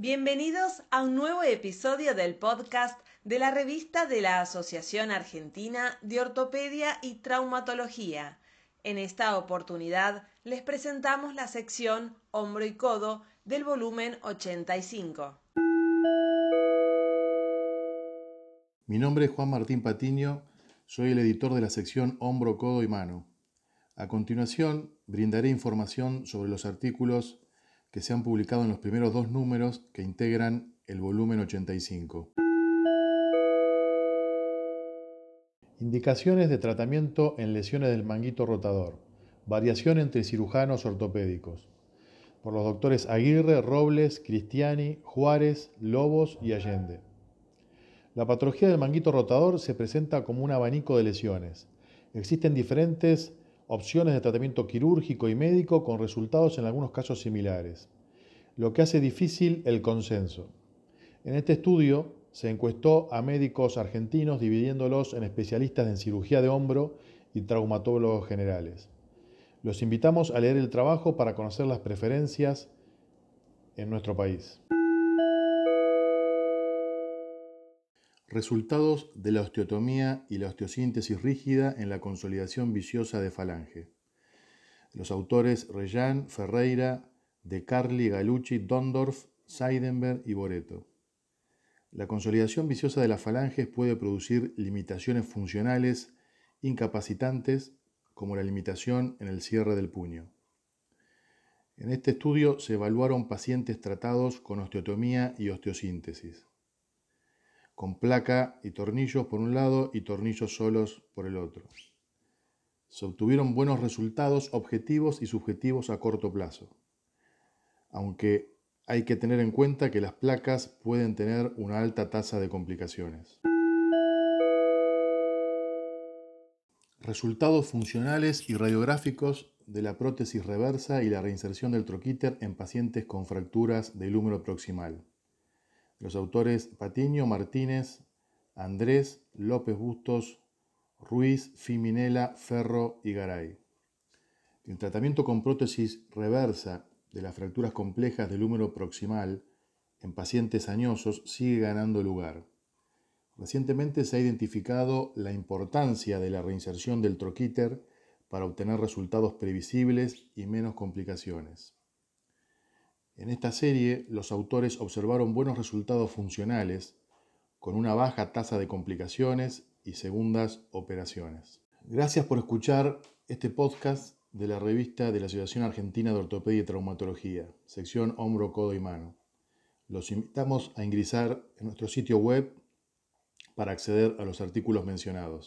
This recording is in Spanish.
Bienvenidos a un nuevo episodio del podcast de la revista de la Asociación Argentina de Ortopedia y Traumatología. En esta oportunidad les presentamos la sección Hombro y Codo del volumen 85. Mi nombre es Juan Martín Patiño, soy el editor de la sección Hombro, Codo y Mano. A continuación, brindaré información sobre los artículos que se han publicado en los primeros dos números que integran el volumen 85. Indicaciones de tratamiento en lesiones del manguito rotador. Variación entre cirujanos ortopédicos. Por los doctores Aguirre, Robles, Cristiani, Juárez, Lobos y Allende. La patología del manguito rotador se presenta como un abanico de lesiones. Existen diferentes opciones de tratamiento quirúrgico y médico con resultados en algunos casos similares, lo que hace difícil el consenso. En este estudio se encuestó a médicos argentinos dividiéndolos en especialistas en cirugía de hombro y traumatólogos generales. Los invitamos a leer el trabajo para conocer las preferencias en nuestro país. Resultados de la osteotomía y la osteosíntesis rígida en la consolidación viciosa de falange. Los autores Reyan, Ferreira, De Carli, Galucci, Dondorf, Seidenberg y Boreto. La consolidación viciosa de las falanges puede producir limitaciones funcionales incapacitantes como la limitación en el cierre del puño. En este estudio se evaluaron pacientes tratados con osteotomía y osteosíntesis con placa y tornillos por un lado y tornillos solos por el otro. Se obtuvieron buenos resultados objetivos y subjetivos a corto plazo, aunque hay que tener en cuenta que las placas pueden tener una alta tasa de complicaciones. Resultados funcionales y radiográficos de la prótesis reversa y la reinserción del troquíter en pacientes con fracturas del húmero proximal. Los autores Patiño, Martínez, Andrés, López Bustos, Ruiz, Fiminela, Ferro y Garay. El tratamiento con prótesis reversa de las fracturas complejas del húmero proximal en pacientes añosos sigue ganando lugar. Recientemente se ha identificado la importancia de la reinserción del troquíter para obtener resultados previsibles y menos complicaciones. En esta serie, los autores observaron buenos resultados funcionales con una baja tasa de complicaciones y segundas operaciones. Gracias por escuchar este podcast de la revista de la Asociación Argentina de Ortopedia y Traumatología, sección hombro, codo y mano. Los invitamos a ingresar en nuestro sitio web para acceder a los artículos mencionados.